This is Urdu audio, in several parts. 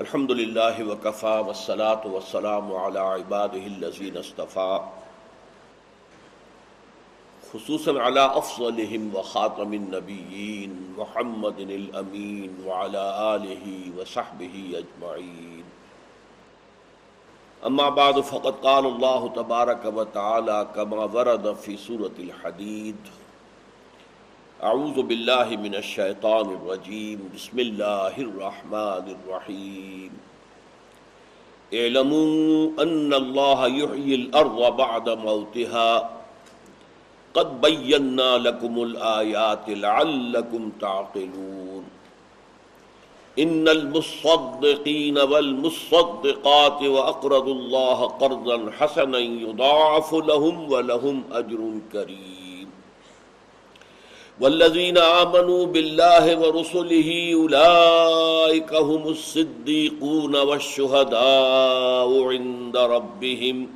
الحمد لله وكفى والصلاة والسلام على عباده الذين اصطفى خصوصا على أفضلهم وخاتم النبيين محمد الأمين وعلى آله وصحبه أجمعين أما بعد، فقد قال الله تبارك وتعالى كما ورد في سورة الحديد اعوذ باللہ من الشیطان الرجیم، بسم اللہ الرحمن الرحیم۔ اعلموا ان اللہ یحیی الارض بعد موتها قد بینا لکم الآیات لعلکم تعقلون۔ ان المصدقین والمصدقات واقرضوا اللہ قرضا حسنا يضاعف لهم ولهم اجر کریم۔ والذين آمنوا بالله ورسله أولئك هم الصديقون والشهداء عند ربهم.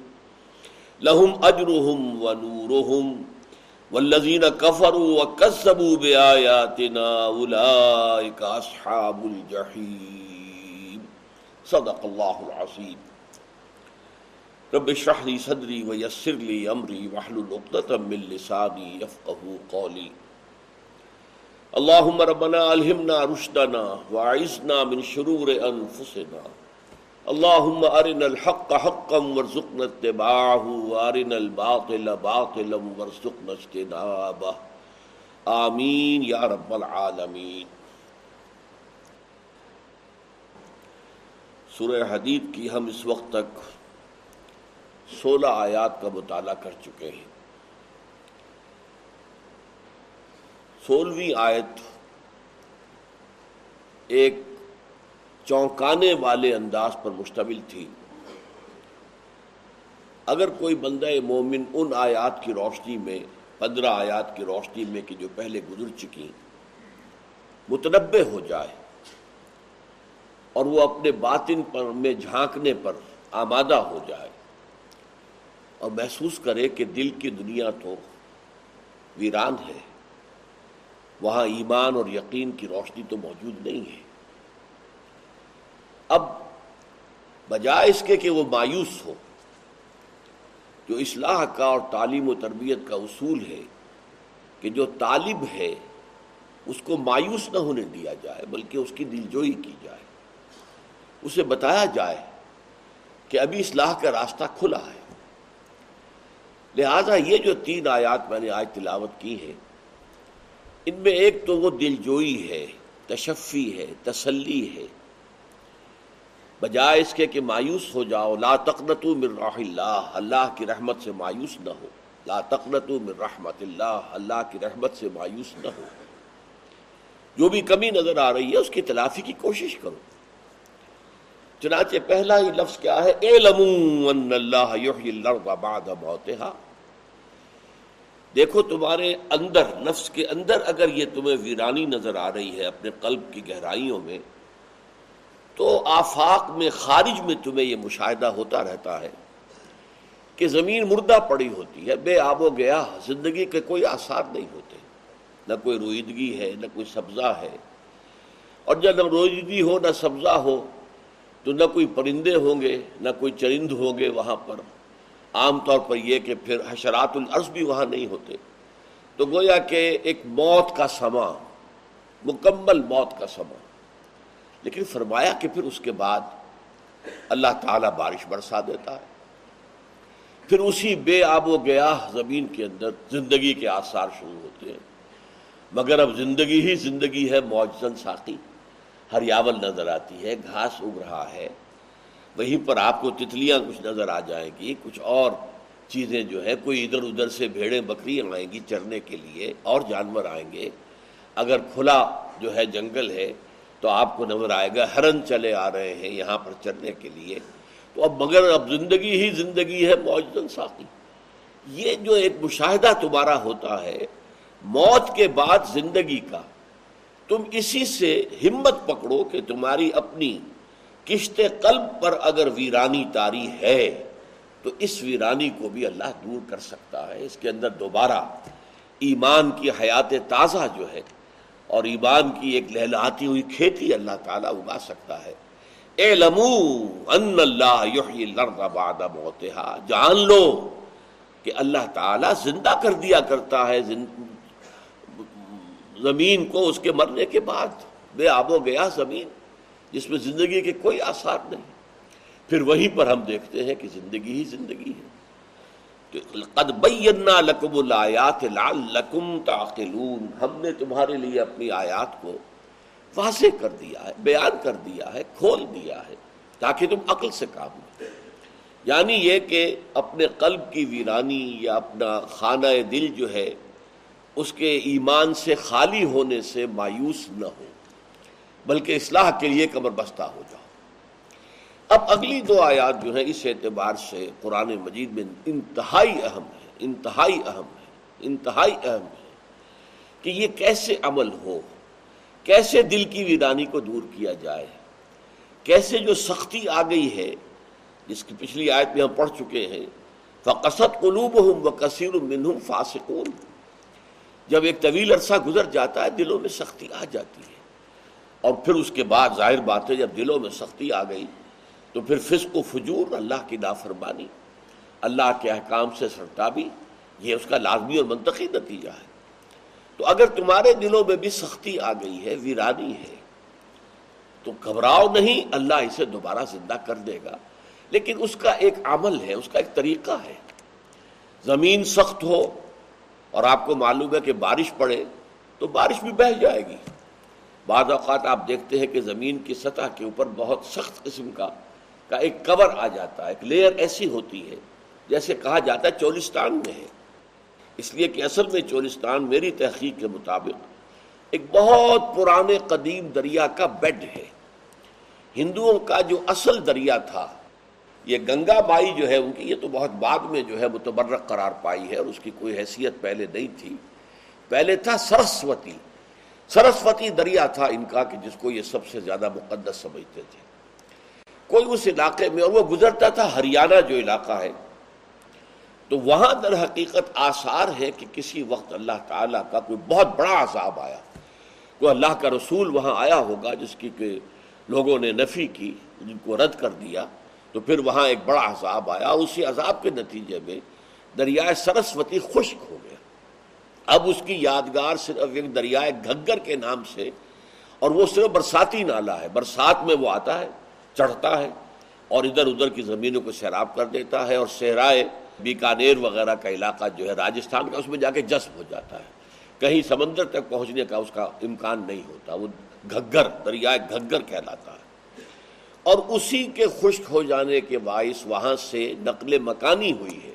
لهم أجرهم ونورهم. والذين كفروا وكذبوا بآياتنا أولئك أصحاب الجحيم صدق الله العظيم رب اشرح لي صدري ويسر لي أمري واحلل عقدة من لساني يفقهوا قولي اللهم ربنا الہمنا رشدنا وعزنا من شرور انفسنا اللهم ارنا الحق حقا وارزقنا اتباعه وارنا الباطل باطلا وارزقنا اجتنابه آمین یا رب العالمین سورہ حدید کی ہم اس وقت تک سولہ آیات کا مطالعہ کر چکے ہیں سولہویں آیت ایک چونکانے والے انداز پر مشتمل تھی۔ اگر کوئی بندہ مومن ان آیات کی روشنی میں، پندرہ آیات کی روشنی میں کہ جو پہلے گزر چکی متنبع ہو جائے اور وہ اپنے باطن پر، میں جھانکنے پر آمادہ ہو جائے اور محسوس کرے کہ دل کی دنیا تو ویران ہے۔ وہاں ایمان اور یقین کی روشنی تو موجود نہیں ہے۔ اب بجائے اس کے کہ وہ مایوس ہو، جو اصلاح کا اور تعلیم و تربیت کا اصول ہے کہ جو طالب ہے، اس کو مایوس نہ ہونے دیا جائے، بلکہ اس کی دلجوئی کی جائے۔ اسے بتایا جائے کہ ابھی اصلاح کا راستہ کھلا ہے۔ لہذا یہ جو تین آیات میں نے آج تلاوت کی ہیں ان میں ایک تو وہ دل جوئی ہے، تشفی ہے، تسلی ہے۔ بجائے اس کے کہ مایوس ہو جاؤ، لا تقنتو من راہ اللہ اللہ کی رحمت سے مایوس نہ ہو۔ لا تقنتو من رحمت اللہ اللہ کی رحمت سے مایوس نہ ہو۔ جو بھی کمی نظر آ رہی ہے، اس کی تلافی کی کوشش کرو۔ چنانچہ پہلا ہی لفظ کیا ہے؟ ان اللہ الارض بعد موتها۔ دیکھو تمہارے اندر، نفس کے اندر اگر یہ تمہیں ویرانی نظر آ رہی ہے اپنے قلب کی گہرائیوں میں، تو آفاق میں، خارج میں تمہیں یہ مشاہدہ ہوتا رہتا ہے کہ زمین مردہ پڑی ہوتی ہے، بے آب و گیا، زندگی کے کوئی آثار نہیں ہوتے۔ نہ کوئی رویدگی ہے، نہ کوئی سبزہ ہے۔ اور جب نہ رویدگی ہو، نہ سبزہ ہو، تو نہ کوئی پرندے ہوں گے، نہ کوئی چرند ہوں گے وہاں پر۔ عام طور پر یہ کہ پھر حشرات العرض بھی وہاں نہیں ہوتے۔ تو گویا کہ ایک موت کا سما، مکمل موت کا سما۔ لیکن فرمایا کہ پھر اس کے بعد اللہ تعالیٰ بارش برسا دیتا ہے۔ پھر اسی بے آب و گیا زمین کے اندر زندگی کے آثار شروع ہوتے ہیں۔ مگر اب زندگی ہی زندگی ہے، معجزن ساقی۔ ہریاول نظر آتی ہے، گھاس اگ رہا ہے۔ وہیں پر آپ کو تتلیاں کچھ نظر آ جائیں گی، کچھ اور چیزیں جو ہے کوئی ادھر ادھر سے بھیڑیں بکریاں آئیں گی چرنے کے لیے، اور جانور آئیں گے۔ اگر کھلا جو ہے جنگل ہے، تو آپ کو نظر آئے گا، ہرن چلے آ رہے ہیں یہاں پر چرنے کے لیے۔ تو اب مگر اب زندگی ہی زندگی ہے موجود ساقی۔ یہ جو ایک مشاہدہ تمہارا ہوتا ہے، موت کے بعد زندگی کا، تم اسی سے ہمت پکڑو کہ تمہاری اپنی کشت قلب پر اگر ویرانی تاری ہے، تو اس ویرانی کو بھی اللہ دور کر سکتا ہے۔ اس کے اندر دوبارہ ایمان کی حیات تازہ جو ہے اور ایمان کی ایک لہلاتی ہوئی کھیتی اللہ تعالیٰ اگا سکتا ہے۔ اے لمو، ان اللہ بعد موتہا۔ جان لو کہ اللہ تعالی زندہ کر دیا کرتا ہے۔ زمین کو اس کے مرنے کے بعد۔ بے آب و گیا زمین۔ جس میں زندگی کے کوئی آثار نہیں۔ پھر وہیں پر ہم دیکھتے ہیں کہ زندگی ہی زندگی ہے۔ قد بینا لکم الایات لعلکم تعقلون۔ ہم نے تمہارے لیے اپنی آیات کو واضح کر دیا ہے، بیان کر دیا ہے، کھول دیا ہے، تاکہ تم عقل سے کام لو یعنی یہ کہ اپنے قلب کی ویرانی یا اپنا خانہ دل جو ہے، اس کے ایمان سے خالی ہونے سے مایوس نہ ہو۔ بلکہ اصلاح کے لیے کمر بستہ ہو جاؤ۔ اب اگلی دو آیات جو ہیں اس اعتبار سے قرآن مجید میں انتہائی اہم ہے انتہائی اہم ہے انتہائی اہم ہے کہ یہ کیسے عمل ہو، کیسے دل کی ویرانی کو دور کیا جائے، کیسے جو سختی آ گئی ہے، جس کی پچھلی آیت میں ہم پڑھ چکے ہیں فقصت قلوب ہوں و کثیر منہم فاسقون۔ جب ایک طویل عرصہ گزر جاتا ہے، دلوں میں سختی آ جاتی ہے۔ اور پھر اس کے بعد ظاہر بات ہے جب دلوں میں سختی آ گئی، تو پھر فسق و فجور اللہ کی نافرمانی، اللہ کے احکام سے سرتابی، یہ اس کا لازمی اور منطقی نتیجہ ہے۔ تو اگر تمہارے دلوں میں بھی سختی آ گئی ہے، ویرانی ہے، تو گھبراؤ نہیں، اللہ اسے دوبارہ زندہ کر دے گا۔ لیکن اس کا ایک عمل ہے، اس کا ایک طریقہ ہے۔ زمین سخت ہو اور آپ کو معلوم ہے کہ بارش پڑے، تو بارش بھی بہ جائے گی۔ بعض اوقات آپ دیکھتے ہیں کہ زمین کی سطح کے اوپر بہت سخت قسم کا کا ایک کور آ جاتا ہے، ایک لیئر ایسی ہوتی ہے، جیسے کہا جاتا ہے چولستان میں ہے۔ اس لیے کہ اصل میں چولستان میری تحقیق کے مطابق ایک بہت پرانے قدیم دریا کا بیڈ ہے۔ ہندوؤں کا جو اصل دریا تھا، یہ گنگا بائی جو ہے، ان کی یہ تو بہت بعد میں جو ہے متبرک قرار پائی ہے اور اس کی کوئی حیثیت پہلے نہیں تھی۔ پہلے تھا سرسوتی۔ سرسوتی دریا تھا ان کا کہ جس کو یہ سب سے زیادہ مقدس سمجھتے تھے۔ کوئی اس علاقے میں اور وہ گزرتا تھا، ہریانہ جو علاقہ ہے۔ تو وہاں در حقیقت آثار ہے کہ کسی وقت اللہ تعالیٰ کا کوئی بہت بڑا عذاب آیا۔ کوئی اللہ کا رسول وہاں آیا ہوگا جس کی کہ لوگوں نے نفی کی، جن کو رد کر دیا۔ تو پھر وہاں ایک بڑا عذاب آیا۔ اسی عذاب کے نتیجے میں دریائے سرسوتی خشک ہو گیا اب اس کی یادگار صرف ایک دریائے گھگر کے نام سے اور وہ صرف برساتی نالا ہے۔ برسات میں وہ آتا ہے، چڑھتا ہے اور ادھر ادھر کی زمینوں کو سیراب کر دیتا ہے اور صحرائے بیکانیر وغیرہ کا علاقہ جو ہے راجستھان کا، اس میں جا کے جذب ہو جاتا ہے۔ کہیں سمندر تک پہنچنے کا اس کا امکان نہیں ہوتا۔ وہ گھگر دریائے گھگر کہلاتا ہے۔ اور اسی کے خشک ہو جانے کے باعث وہاں سے نقل مکانی ہوئی ہے۔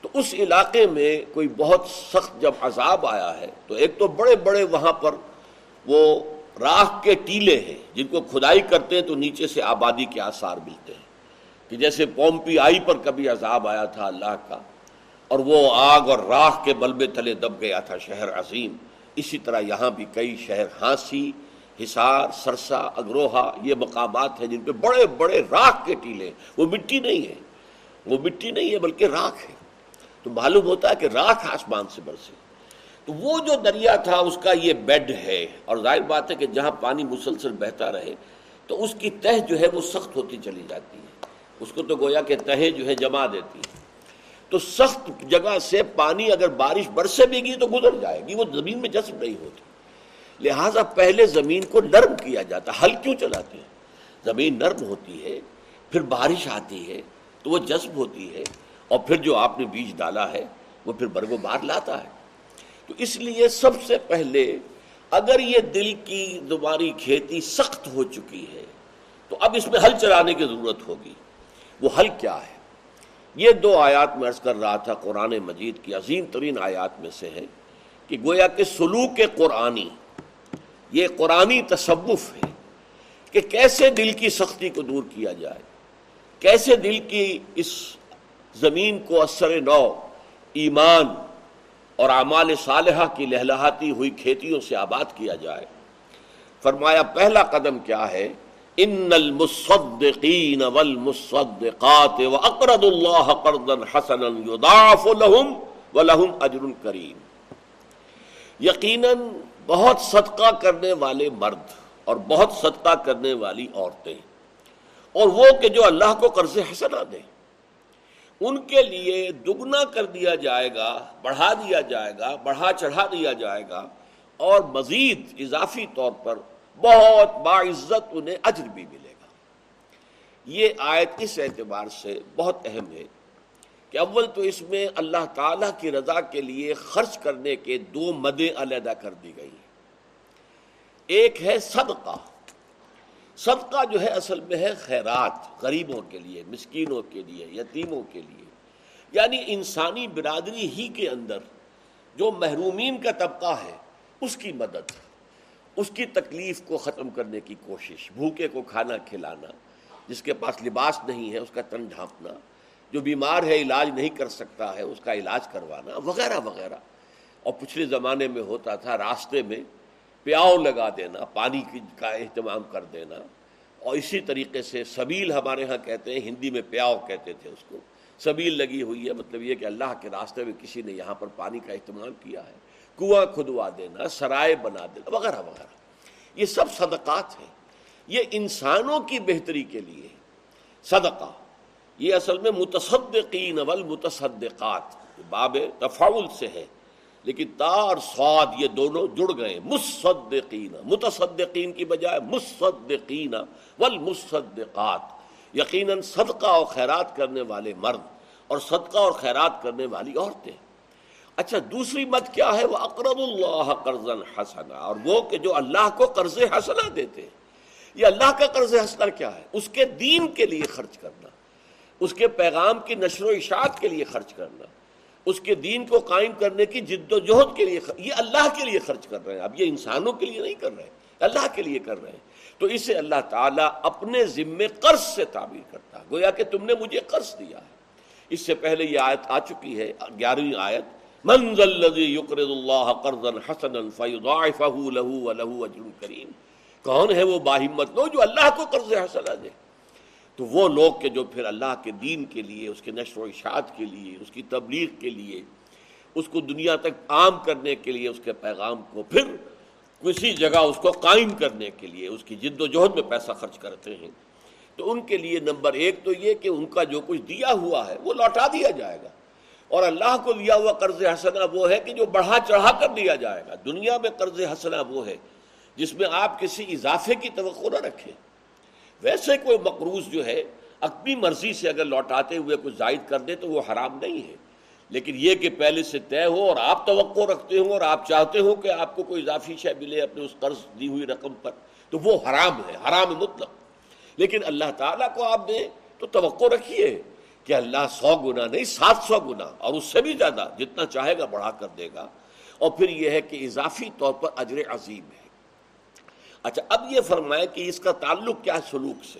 تو اس علاقے میں کوئی بہت سخت جب عذاب آیا ہے، تو ایک تو بڑے بڑے وہاں پر وہ راکھ کے ٹیلے ہیں، جن کو کھدائی کرتے ہیں تو نیچے سے آبادی کے آثار ملتے ہیں۔ کہ جیسے پومپی آئی پر کبھی عذاب آیا تھا اللہ کا، اور وہ آگ اور راکھ کے بلبے تلے دب گیا تھا شہر عظیم۔ اسی طرح یہاں بھی کئی شہر ہانسی، حصار سرسا اگروہا، یہ مقامات ہیں جن پہ بڑے بڑے راکھ کے ٹیلے وہ مٹی نہیں ہے، وہ مٹی نہیں ہے بلکہ راکھ ہے۔ تو معلوم ہوتا ہے کہ راکھ آسمان سے برسے۔ تو وہ جو دریا تھا، اس کا یہ بیڈ ہے۔ اور ظاہر بات ہے کہ جہاں پانی مسلسل بہتا رہے، تو اس کی تہ جو ہے وہ سخت ہوتی چلی جاتی ہے۔ اس کو تو گویا کہ تہیں جو ہے جما دیتی ہے۔ تو سخت جگہ سے پانی اگر بارش برسے بھی گی تو گزر جائے گی۔ وہ زمین میں جذب نہیں ہوتی۔ لہٰذا پہلے زمین کو نرم کیا جاتا ہل کیوں چلاتے ہیں۔ زمین نرم ہوتی ہے، پھر بارش آتی ہے تو وہ جذب ہوتی ہے۔ اور پھر جو آپ نے بیج ڈالا ہے، وہ پھر برگو بار لاتا ہے۔ تو اس لیے سب سے پہلے اگر یہ دل کی دوباری کھیتی سخت ہو چکی ہے، تو اب اس میں ہل چلانے کی ضرورت ہوگی۔ وہ حل کیا ہے؟ یہ دو آیات میں عرض کر رہا تھا، قرآن مجید کی عظیم ترین آیات میں سے ہے کہ گویا کہ سلوک قرآنی، یہ قرآنی تصوف ہے کہ کیسے دل کی سختی کو دور کیا جائے، کیسے دل کی اس زمین کو اثر نو، ایمان اور اعمال صالحہ کی لہلہاتی ہوئی کھیتیوں سے آباد کیا جائے۔ فرمایا، پہلا قدم کیا ہے؟ ان المصدقین والمصدقات واقرض اللہ قرضا حسنا يضاعف لهم ولهم اجر کریم۔ یقیناً بہت صدقہ کرنے والے مرد اور بہت صدقہ کرنے والی عورتیں، اور وہ کہ جو اللہ کو قرض حسنا دیں ان کے لیے دگنا کر دیا جائے گا، بڑھا دیا جائے گا، بڑھا چڑھا دیا جائے گا، اور مزید اضافی طور پر بہت باعزت انہیں اجر بھی ملے گا۔ یہ آیت اس اعتبار سے بہت اہم ہے کہ اول تو اس میں اللہ تعالیٰ کی رضا کے لیے خرچ کرنے کے دو مدیں علیحدہ کر دی گئی ایک ہے صدقہ۔ صدقہ جو ہے اصل میں ہے خیرات، غریبوں کے لیے، مسکینوں کے لیے، یتیموں کے لیے۔ یعنی انسانی برادری ہی کے اندر جو محرومین کا طبقہ ہے، اس کی مدد، اس کی تکلیف کو ختم کرنے کی کوشش، بھوکے کو کھانا کھلانا، جس کے پاس لباس نہیں ہے، اس کا تن ڈھانپنا، جو بیمار ہے، علاج نہیں کر سکتا ہے، اس کا علاج کروانا، وغیرہ وغیرہ۔ اور پچھلے زمانے میں ہوتا تھا، راستے میں پیاؤ لگا دینا، پانی کا اہتمام کر دینا۔ اور اسی طریقے سے سبیل ہمارے ہاں کہتے ہیں، ہندی میں پیاؤ کہتے تھے اس کو۔ سبیل لگی ہوئی ہے مطلب یہ کہ اللہ کے راستے میں کسی نے یہاں پر پانی کا اہتمام کیا ہے۔ کنواں کھدوا دینا، سرائے بنا دینا، وغیرہ وغیرہ۔ یہ سب صدقات ہیں۔ یہ انسانوں کی بہتری کے لیے۔ صدقہ، یہ اصل میں متصدقین والمتصدقات۔ باب تفاول سے ہے۔ لیکن تار سواد یہ دونوں جڑ گئے۔ مصدقین، متصدقین کی بجائے مصدقین والمصدقات۔ یقیناً صدقہ اور خیرات کرنے والے مرد اور صدقہ اور خیرات کرنے والی عورتیں۔ اچھا دوسری مت کیا ہے؟ وہ اقرب اللہ قرض حسنا۔ اور وہ کہ جو اللہ کو قرض حسنا دیتے۔ یہ اللہ کا قرض حسنا کیا ہے؟ اس کے دین کے لیے خرچ کرنا۔ اس کے پیغام کی نشر و اشاعت کے لیے خرچ کرنا۔ اس کے دین کو قائم کرنے کی جد و جہد کے لیے یہ اللہ کے لیے خرچ کر رہے ہیں۔ اب یہ انسانوں کے لیے نہیں کر رہے اللہ کے لیے کر رہے ہیں۔ تو اسے اللہ تعالیٰ اپنے ذمے قرض سے تعبیر کرتا ہے۔ گویا کہ تم نے مجھے قرض دیا ہے۔ اس سے پہلے یہ آیت آ چکی ہے، گیارہویں آیت۔ منزل یقرض اللہ قرضا حسنا فیضاعفه له وله اجر کریم۔ کون ہے وہ باہمت لو جو اللہ کو قرض حسنا دے؟ تو وہ لوگ کے جو پھر اللہ کے دین کے لیے، اس کے نشر و اشاعت کے لیے، اس کی تبلیغ کے لیے، اس کو دنیا تک عام کرنے کے لیے، اس کے پیغام کو پھر کسی جگہ اس کو قائم کرنے کے لیے، اس کی جد و جہد میں پیسہ خرچ کرتے ہیں۔ تو ان کے لیے نمبر ایک تو یہ کہ ان کا جو کچھ دیا ہوا ہے، وہ لوٹا دیا جائے گا۔ اور اللہ کو دیا ہوا قرض حسنہ وہ ہے کہ جو بڑھا چڑھا کر دیا جائے گا۔ دنیا میں قرض حسنہ وہ ہے جس میں آپ کسی اضافے کی توقع نہ رکھیں۔ ویسے کوئی مقروض جو ہے، اپنی مرضی سے اگر لوٹاتے ہوئے کچھ زائد کر دے تو وہ حرام نہیں ہے۔ لیکن یہ کہ پہلے سے طے ہو اور آپ توقع رکھتے ہوں اور آپ چاہتے ہو کہ آپ کو کوئی اضافی شے ملے اپنے اس قرض دی ہوئی رقم پر، تو وہ حرام ہے، حرام مطلب لیکن اللہ تعالیٰ کو آپ دیں تو توقع رکھیے کہ اللہ سو گنا نہیں، سات سو گنا اور اس سے بھی زیادہ جتنا چاہے گا بڑھا کر دے گا۔ اور پھر یہ ہے کہ اضافی طور پر اجر عظیم ہے۔ اچھا اب یہ فرمائے کہ اس کا تعلق کیا ہے سلوک سے؟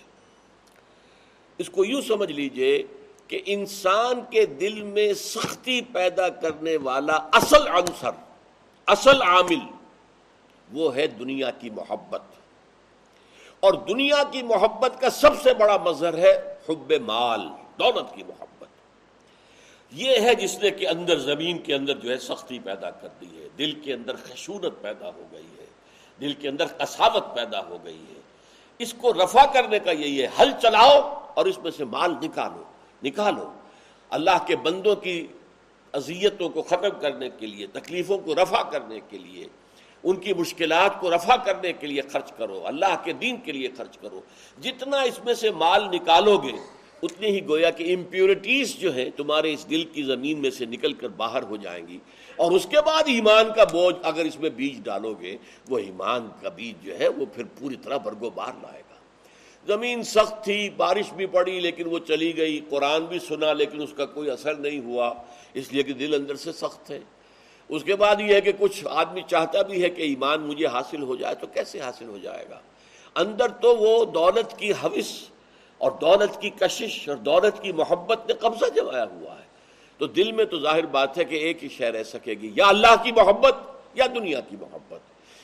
اس کو یوں سمجھ لیجیے کہ انسان کے دل میں سختی پیدا کرنے والا اصل عنصر، اصل عامل وہ ہے دنیا کی محبت۔ اور دنیا کی محبت کا سب سے بڑا مظہر ہے حب مال، دولت کی محبت۔ یہ ہے جس نے کہ اندر زمین کے اندر جو ہے سختی پیدا کر دی ہے، دل کے اندر خشونت پیدا ہو گئی ہے۔ دل کے اندر کساوت پیدا ہو گئی ہے۔ اس کو رفع کرنے کا یہی ہے حل چلاؤ اور اس میں سے مال نکالو نکالو۔ اللہ کے بندوں کی اذیتوں کو ختم کرنے کے لیے، تکلیفوں کو رفع کرنے کے لیے، ان کی مشکلات کو رفع کرنے کے لیے خرچ کرو۔ اللہ کے دین کے لیے خرچ کرو۔ جتنا اس میں سے مال نکالو گے اتنی ہی گویا کہ امپیورٹیز جو ہے تمہارے اس دل کی زمین میں سے نکل کر باہر ہو جائیں گی۔ اور اس کے بعد ایمان کا بوجھ اگر اس میں بیج ڈالو گے، وہ ایمان کا بیج جو ہے وہ پھر پوری طرح برگو باہر لائے گا۔ زمین سخت تھی، بارش بھی پڑی، لیکن وہ چلی گئی۔ قرآن بھی سنا، لیکن اس کا کوئی اثر نہیں ہوا۔ اس لیے کہ دل اندر سے سخت ہے۔ اس کے بعد یہ ہے کہ کچھ آدمی چاہتا بھی ہے کہ ایمان مجھے حاصل ہو جائے تو کیسے حاصل ہو جائے گا؟ اندر تو وہ دولت کی حوث اور دولت کی کشش اور دولت کی محبت نے قبضہ جمایا ہوا ہے۔ تو دل میں تو ظاہر بات ہے کہ ایک ہی شے رہ سکے گی، یا اللہ کی محبت یا دنیا کی محبت۔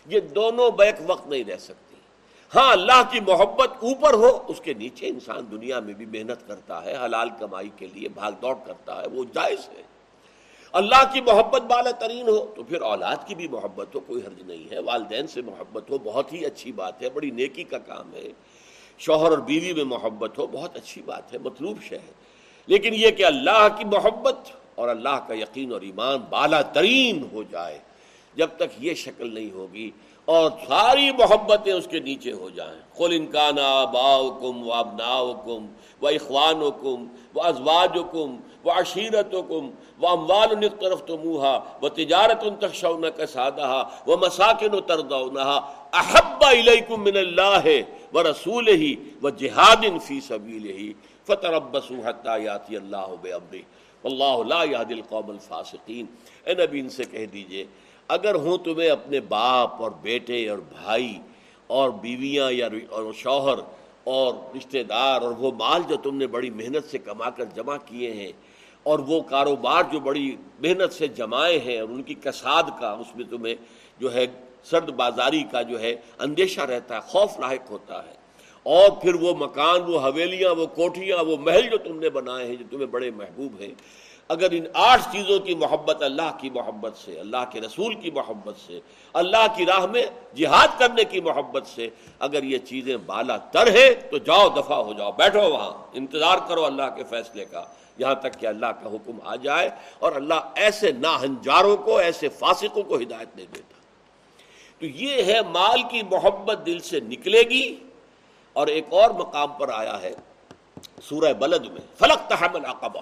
یہ دونوں بیک وقت نہیں رہ سکتی۔ ہاں اللہ کی محبت اوپر ہو، اس کے نیچے انسان دنیا میں بھی محنت کرتا ہے، حلال کمائی کے لیے بھاگ دوڑ کرتا ہے، وہ جائز ہے۔ اللہ کی محبت بالا ترین ہو، تو پھر اولاد کی بھی محبت ہو، کوئی حرج نہیں ہے۔ والدین سے محبت ہو، بہت ہی اچھی بات ہے، بڑی نیکی کا کام ہے۔ شوہر اور بیوی میں محبت ہو، بہت اچھی بات ہے، مطلوب شے ہے۔ لیکن یہ کہ اللہ کی محبت اور اللہ کا یقین اور ایمان بالا ترین ہو جائے۔ جب تک یہ شکل نہیں ہوگی اور ساری محبتیں اس کے نیچے ہو جائیں۔ قل انکانا باؤکم و ابناؤکم و اخوانکم و ازواجکم و عشیرتکم و عشیرت اموال اقترفتموها و تجارت ان تخشون کسادها و مساکن ترضونها احب الیکم من اللہ و رسولہ و جہاد فی سبیلہ فتربصوا حتی یاتی اللہ بامرہ واللہ لا یهدی القوم الفاسقین اے نبی ان سے کہہ دیجیے اگر ہوں تمہیں اپنے باپ اور بیٹے اور بھائی اور بیویاں یا اور شوہر اور رشتہ دار اور وہ مال جو تم نے بڑی محنت سے کما کر جمع کیے ہیں اور وہ کاروبار جو بڑی محنت سے جمائے ہیں اور ان کی کساد کا اس میں تمہیں جو ہے سرد بازاری کا جو ہے اندیشہ رہتا ہے خوف لاحق ہوتا ہے۔ اور پھر وہ مکان، وہ حویلیاں، وہ کوٹھیاں، وہ محل جو تم نے بنائے ہیں، جو تمہیں بڑے محبوب ہیں اگر ان آٹھ چیزوں کی محبت اللہ کی محبت سے، اللہ کے رسول کی محبت سے، اللہ کی راہ میں جہاد کرنے کی محبت سے اگر یہ چیزیں بالا تر ہے تو جاؤ دفاع ہو، جاؤ، بیٹھو وہاں، انتظار کرو اللہ کے فیصلے کا، یہاں تک کہ اللہ کا حکم آ جائے اور اللہ ایسے ناہنجاروں کو، ایسے فاسقوں کو ہدایت نہیں دیتا۔ تو یہ ہے مال کی محبت دل سے نکلے گی۔ اور ایک اور مقام پر آیا ہے سورہ بلد میں فلک تحمل عقبہ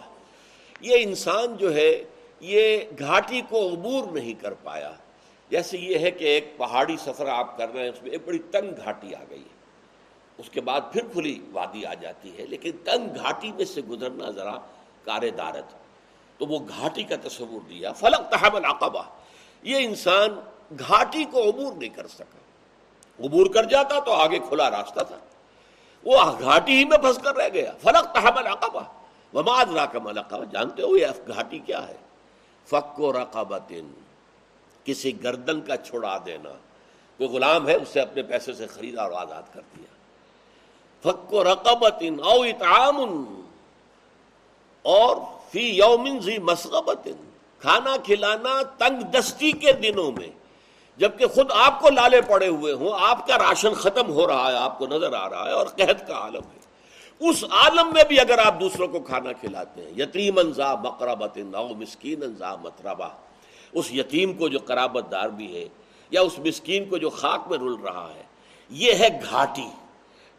یہ انسان جو ہے، یہ گھاٹی کو عبور نہیں کر پایا۔ جیسے یہ ہے کہ ایک پہاڑی سفر آپ کر رہے ہیں، اس میں ایک بڑی تنگ گھاٹی آ گئی ہے۔ اس کے بعد پھر کھلی وادی آ جاتی ہے، لیکن تنگ گھاٹی میں سے گزرنا ذرا کار دارت تو وہ گھاٹی کا تصور دیا فلک تحمل عقبہ یہ انسان گھاٹی کو عبور نہیں کر سکا۔ عبور کر جاتا تو آگے کھلا راستہ تھا۔ وہ گھاٹی ہی میں پھنس کر رہ گیا۔ فلک تحمل عقبہ وماد راکم القبہ جانتے ہو یہ گھاٹی کیا ہے؟ فک و رقبت کسی گردن کا چھڑا دینا۔ کوئی غلام ہے، اسے اپنے پیسے سے خریدا اور آزاد کر دیا۔ فک و رقبت او اطعام، اور فی یومن زی مسغبت کھانا کھلانا تنگ دستی کے دنوں میں۔ جبکہ خود آپ کو لالے پڑے ہوئے ہوں، آپ کا راشن ختم ہو رہا ہے، آپ کو نظر آ رہا ہے اور قحط کا عالم ہے۔ اس عالم میں بھی اگر آپ دوسروں کو کھانا کھلاتے ہیں یتیم انزا مقربت نو مسکین انزا متربہ اس یتیم کو جو قرابت دار بھی ہے یا اس مسکین کو جو خاک میں رل رہا ہے، یہ ہے گھاٹی۔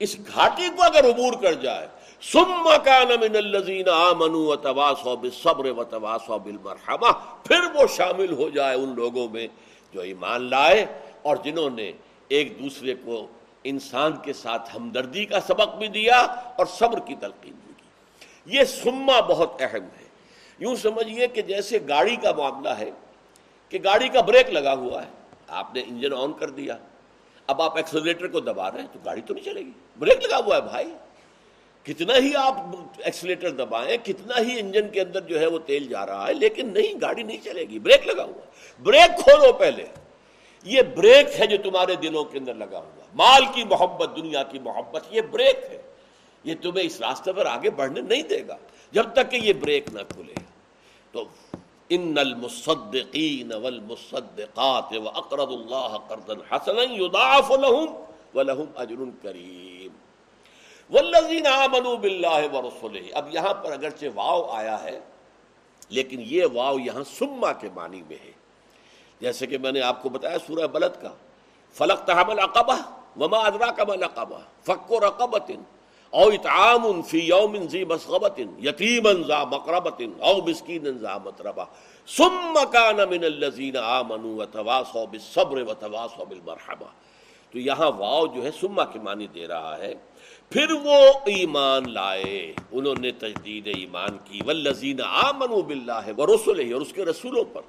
اس گھاٹی کو اگر عبور کر جائے سم کان من الذین آمنوا وتواصوا بالصبر وتواصوا بالمرحمہ، پھر وہ شامل ہو جائے ان لوگوں میں جو ایمان لائے اور جنہوں نے ایک دوسرے کو انسان کے ساتھ ہمدردی کا سبق بھی دیا اور صبر کی تلقین بھی کی۔ یہ سما بہت اہم ہے۔ یوں سمجھیے کہ جیسے گاڑی کا معاملہ ہے کہ گاڑی کا بریک لگا ہوا ہے، آپ نے انجن آن کر دیا۔ اب آپ ایکسلریٹر کو دبا رہے ہیں تو گاڑی تو نہیں چلے گی۔ بریک لگا ہوا ہے بھائی۔ کتنا ہی آپ ایکسلیٹر دبائیں، کتنا ہی انجن کے اندر جو ہے وہ تیل جا رہا ہے، لیکن نہیں، گاڑی نہیں چلے گی۔ بریک لگا ہوا بریک کھولو پہلے۔ یہ بریک ہے جو تمہارے دلوں کے اندر لگا ہوا مال کی محبت، دنیا کی محبت، یہ بریک ہے۔ یہ تمہیں اس راستے پر آگے بڑھنے نہیں دے گا۔ جب تک کہ یہ بریک نہ کھلے۔ تو ان المصدقین والمصدقات واقرض اللہ قرضا حسنا يضاعف لهم ولهم اجر کریم۔ والذین آمنوا باللہ ورسلہ۔ اب یہاں پر اگرچہ واو آیا ہے، لیکن یہ واو یہاں سما کے معنی میں ہے۔ جیسے کہ میں نے آپ کو بتایا سورہ بلد کا فلق تحمل عقبہ وما ادراک ما لقبہ فک رقبت او اطعام فی یوم ذی مسغبت یتیما ذا مقربت او مسکینا ذا متربہ ثم کان من الذین آمنوا وتواصوا بالصبر وتواصوا بالمرحمہ تو یہاں واو جو ہے سما کے معنی دے رہا ہے۔ پھر وہ ایمان لائے، انہوں نے تجدید ایمان کی والذین آمنوا باللہ ورسلہ اور اس کے رسولوں پر۔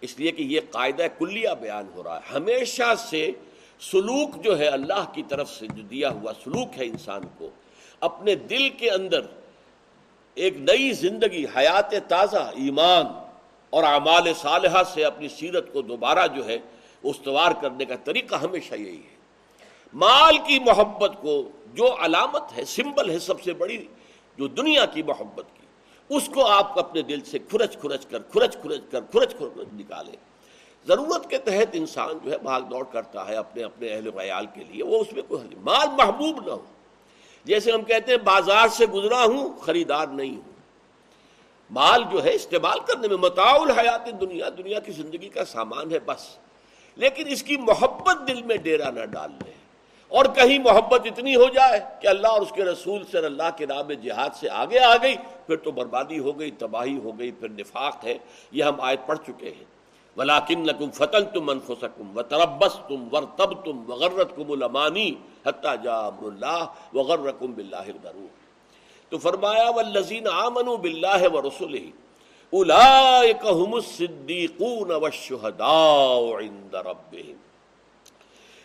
اس لیے کہ یہ قاعدہ کلیہ بیان ہو رہا ہے۔ ہمیشہ سے سلوک جو ہے اللہ کی طرف سے جو دیا ہوا سلوک ہے انسان کو، اپنے دل کے اندر ایک نئی زندگی، حیات تازہ، ایمان اور اعمال صالحہ سے اپنی سیرت کو دوبارہ جو ہے استوار کرنے کا طریقہ ہمیشہ یہی ہے۔ مال کی محبت کو جو علامت ہے، سمبل ہے سب سے بڑی، جو دنیا کی محبت اس کو آپ اپنے دل سے کھرچ کھرچ کر، کھرچ کھرچ کر، کھرچ کھرچ نکالے۔ ضرورت کے تحت انسان جو ہے بھاگ دوڑ کرتا ہے اپنے اپنے اہل ویال کے لیے، وہ اس میں کوئی مال محبوب نہ ہو۔ جیسے ہم کہتے ہیں، بازار سے گزرا ہوں، خریدار نہیں ہوں۔ مال جو ہے استعمال کرنے میں متاع الحیات دنیا دنیا کی زندگی کا سامان ہے بس۔ لیکن اس کی محبت دل میں ڈیرا نہ ڈال لیں۔ اور کہیں محبت اتنی ہو جائے کہ اللہ اور اس کے رسول سے اللہ کے نام جہاد سے آگے آ گئی، پھر تو بربادی ہو گئی، تباہی ہو گئی، پھر نفاق ہے۔ یہ ہم آیت پڑھ چکے ہیں۔ ولاکن کم فتن تم منفسکم و تربس تم ور تب تم وغرت کم المانی حتیٰ جا اللہ وغر کم بلّہ تو فرمایا و لذین آمن بلّہ و رسول الصدیقون والشہداء عند ربهم۔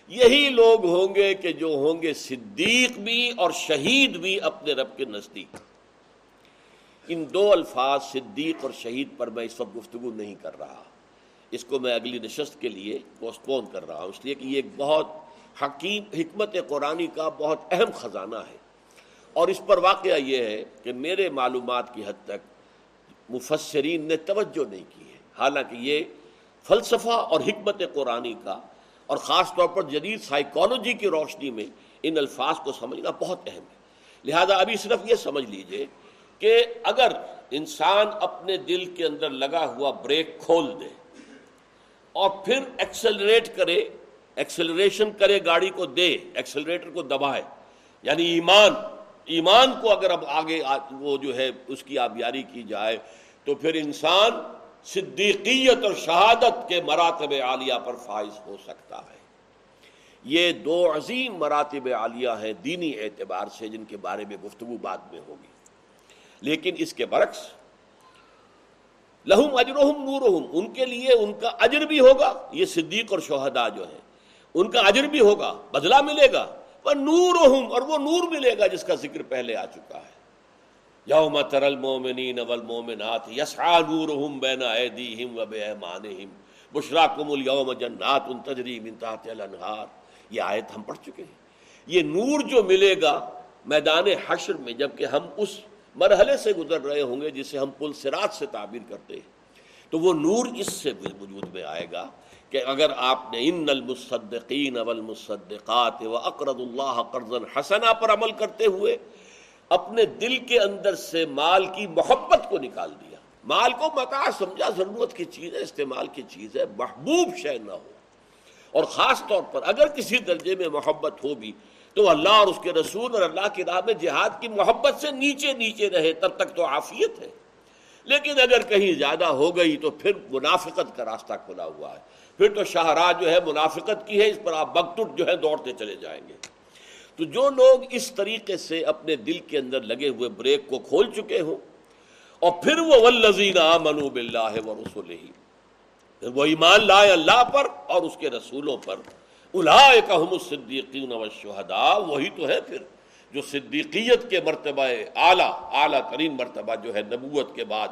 یہی لوگ ہوں گے کہ جو ہوں گے صدیق بھی اور شہید بھی اپنے رب کے نزدیک۔ ان دو الفاظ صدیق اور شہید پر میں اس وقت گفتگو نہیں کر رہا۔ اس کو میں اگلی نشست کے لیے پوسٹ پون کر رہا ہوں۔ اس لیے کہ یہ ایک بہت حکیم، حکمت قرآنی کا بہت اہم خزانہ ہے۔ اور اس پر واقعہ یہ ہے کہ میرے معلومات کی حد تک مفسرین نے توجہ نہیں کی ہے۔ حالانکہ یہ فلسفہ اور حکمت قرآنی کا اور خاص طور پر جدید سائیکالوجی کی روشنی میں ان الفاظ کو سمجھنا بہت اہم ہے۔ لہذا ابھی صرف یہ سمجھ لیجیے کہ اگر انسان اپنے دل کے اندر لگا ہوا بریک کھول دے اور پھر ایکسلریٹ کرے ایکسلریشن کرے گاڑی کو دے ایکسلریٹر کو دبائے یعنی ایمان ایمان کو اگر اب آگے وہ جو ہے اس کی آبیاری کی جائے تو پھر انسان صدیقیت اور شہادت کے مراتب عالیہ پر فائز ہو سکتا ہے۔ یہ دو عظیم مراتب عالیہ ہیں دینی اعتبار سے جن کے بارے میں گفتگو بعد میں ہوگی۔ لیکن اس کے برعکس، لہم اجرہم نورہم، ان کے لیے ان کا اجر بھی ہوگا۔ یہ صدیق اور شہداء جو ہیں، ان کا اجر بھی ہوگا، بدلہ ملے گا۔ پر نورہم، اور وہ نور ملے گا جس کا ذکر پہلے آ چکا ہے۔ یوم تر المومنین والمومنات یسعا نورهم بین ایدیہم و بیمانہم بشراکم اليوم جنات تجری من تحت الانہار۔ یہ آیت ہم پڑھ چکے ہیں۔ یہ نور جو ملے گا میدان حشر میں، جبکہ ہم اس مرحلے سے گزر رہے ہوں گے جسے ہم پل سرات سے تعبیر کرتے ہیں۔ تو وہ نور اس سے وجود میں آئے گا کہ اگر آپ نے ان المصدقین والمصدقات واقرض اللہ قرضا حسنا پر عمل کرتے ہوئے اپنے دل کے اندر سے مال کی محبت کو نکال دیا۔ مال کو متا سمجھا، ضرورت کی چیز ہے، استعمال کی چیز ہے، محبوب شے نہ ہو۔ اور خاص طور پر اگر کسی درجے میں محبت ہو بھی، تو اللہ اور اس کے رسول اور اللہ کی راہ میں جہاد کی محبت سے نیچے نیچے رہے، تب تک تو عافیت ہے۔ لیکن اگر کہیں زیادہ ہو گئی تو پھر منافقت کا راستہ کھلا ہوا ہے۔ پھر تو شاہراہ جو ہے، منافقت کی ہے، اس پر آپ بکٹ جو ہے دوڑتے چلے جائیں گے۔ تو جو لوگ اس طریقے سے اپنے دل کے اندر لگے ہوئے بریک کو کھول چکے ہوں، اور پھر وہ ولزین منو بلّہ و رسول ہی وہ ایمان لائے اللہ پر اور اس کے رسولوں پر الاحم صدیقین و شہدا وہی تو ہے پھر جو صدیقیت کے مرتبہ اعلیٰ اعلیٰ ترین مرتبہ جو ہے نبوت کے بعد،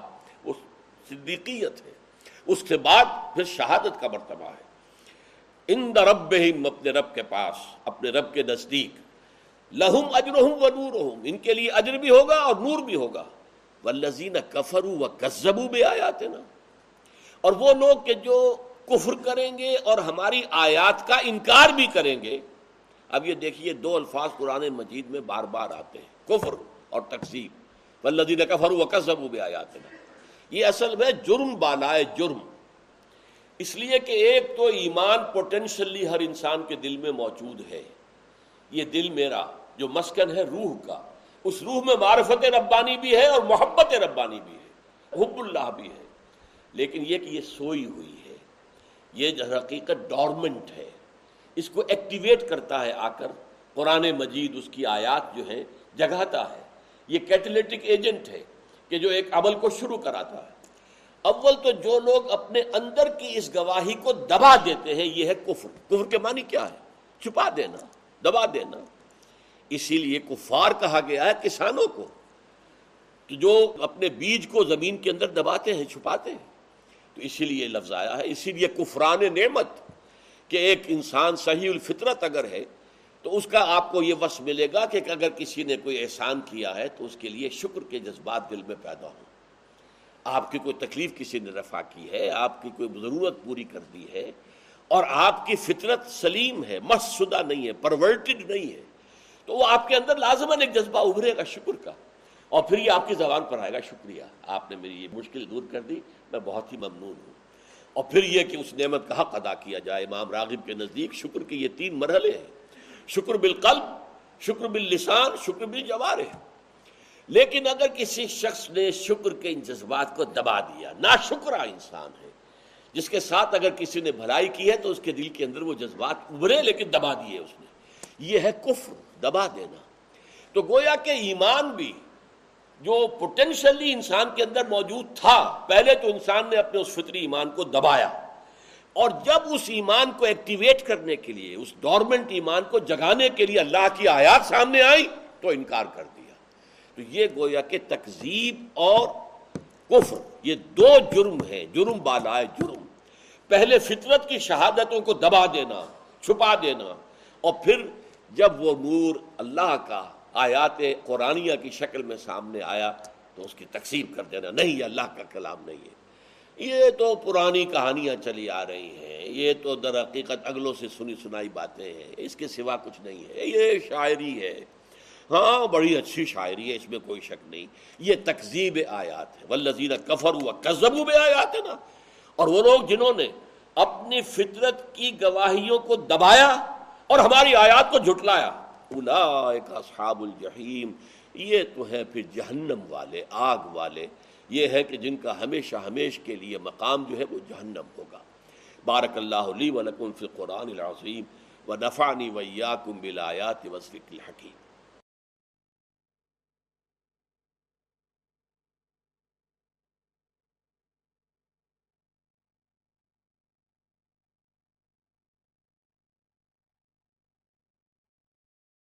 وہ صدیقیت ہے۔ اس کے بعد پھر شہادت کا مرتبہ ہے۔ ان رب اپنے رب کے پاس، اپنے رب کے نزدیک۔ لہم اجرہم و نورہم، ان کے لیے اجر بھی ہوگا اور نور بھی ہوگا۔ والذین کفروا و کذبوا بے آیاتنا اور وہ لوگ کہ جو کفر کریں گے اور ہماری آیات کا انکار بھی کریں گے۔ اب یہ دیکھیے دو الفاظ قرآن مجید میں بار بار آتے ہیں، کفر اور تقسیم والذین کفروا و کذبوا بے آیاتنا یہ اصل میں جرم بالائے جرم۔ اس لیے کہ ایک تو ایمان پوٹینشلی ہر انسان کے دل میں موجود ہے۔ یہ دل میرا جو مسکن ہے روح کا۔ اس روح میں معرفت ربانی بھی ہے اور محبت ربانی بھی ہے، حب اللہ بھی ہے۔ لیکن یہ کہ یہ سوئی ہوئی ہے، یہ جو حقیقت ڈورمنٹ ہے، اس کو ایکٹیویٹ کرتا ہے آ کر قرآن مجید اس کی آیات جو ہے جگاتا ہے۔ یہ کیٹلیٹک ایجنٹ ہے کہ جو ایک عمل کو شروع کراتا ہے۔ اول تو جو لوگ اپنے اندر کی اس گواہی کو دبا دیتے ہیں، یہ ہے کفر۔ کفر کے معنی کیا ہے؟ چھپا دینا، دبا دینا۔ اسی لیے کفار کہا گیا ہے کسانوں کو کہ جو اپنے بیج کو زمین کے اندر دباتے ہیں، چھپاتے ہیں۔ تو اسی لیے لفظ آیا ہے۔ اسی لیے کفران نعمت کہ ایک انسان صحیح الفطرت اگر ہے تو اس کا آپ کو یہ وصف ملے گا کہ اگر کسی نے کوئی احسان کیا ہے تو اس کے لیے شکر کے جذبات دل میں پیدا ہوں۔ آپ کی کوئی تکلیف کسی نے رفع کی ہے، آپ کی کوئی ضرورت پوری کر دی ہے اور آپ کی فطرت سلیم ہے مس شدہ نہیں ہے، پرورٹڈ نہیں ہے۔ تو وہ آپ کے اندر لازماً ایک جذبہ ابھرے گا، شکر کا۔ اور پھر یہ آپ کی زبان پر آئے گا، شکریہ۔ آپ نے میری یہ مشکل دور کر دی، میں بہت ہی ممنون ہوں۔ اور پھر یہ کہ اس نعمت کا حق ادا کیا جائے، امام راغب کے نزدیک، شکر کے یہ تین مرحلے ہیں۔ شکر بالقلب، شکر باللسان، شکر بالجوار ہے لیکن اگر کسی شخص نے شکر کے ان جذبات کو دبا دیا نا شکرا انسان ہے، جس کے ساتھ اگر کسی نے بھلائی کی ہے تو اس کے دل کے اندر وہ جذبات ابھرے لیکن دبا دیے اس نے۔ یہ ہے کفر، دبا دینا۔ تو گویا کہ ایمان بھی جو پوٹینشلی انسان کے اندر موجود تھا، پہلے تو انسان نے اپنے اس فطری ایمان کو دبایا۔ اور جب اس ایمان کو ایکٹیویٹ کرنے کے لیے، اس ڈورمنٹ ایمان کو جگانے کے لیے اللہ کی آیات سامنے آئی، تو انکار کر دیا۔ تو یہ گویا کہ تکذیب اور کفر، یہ دو جرم ہیں، جرم بالا جرم۔ پہلے فطرت کی شہادتوں کو دبا دینا، چھپا دینا، اور پھر جب وہ نور اللہ کا آیات قرآنیہ کی شکل میں سامنے آیا تو اس کی تقسیم کر دینا، نہیں، یہ اللہ کا کلام نہیں ہے۔ یہ تو پرانی کہانیاں چلی آ رہی ہیں، یہ تو در حقیقت اگلوں سے سنی سنائی باتیں ہیں، اس کے سوا کچھ نہیں ہے۔ یہ شاعری ہے۔ ہاں بڑی اچھی شاعری ہے، اس میں کوئی شک نہیں۔ یہ تقزیب آیات ہے ولزین کفر ہوا کزب میں آیات ہے نا اور وہ لوگ جنہوں نے اپنی فطرت کی گواہیوں کو دبایا اور ہماری آیات کو جھٹلایا۔ اصحاب الجحیم، یہ تو ہیں پھر جہنم والے، آگ والے۔ یہ ہے کہ جن کا ہمیشہ ہمیش کے لیے مقام جو ہے وہ جہنم ہوگا۔ بارک اللہ علی ولکم فی القرآن العظیم و نفانی ویاکم بالآیات وسلک الحکیم۔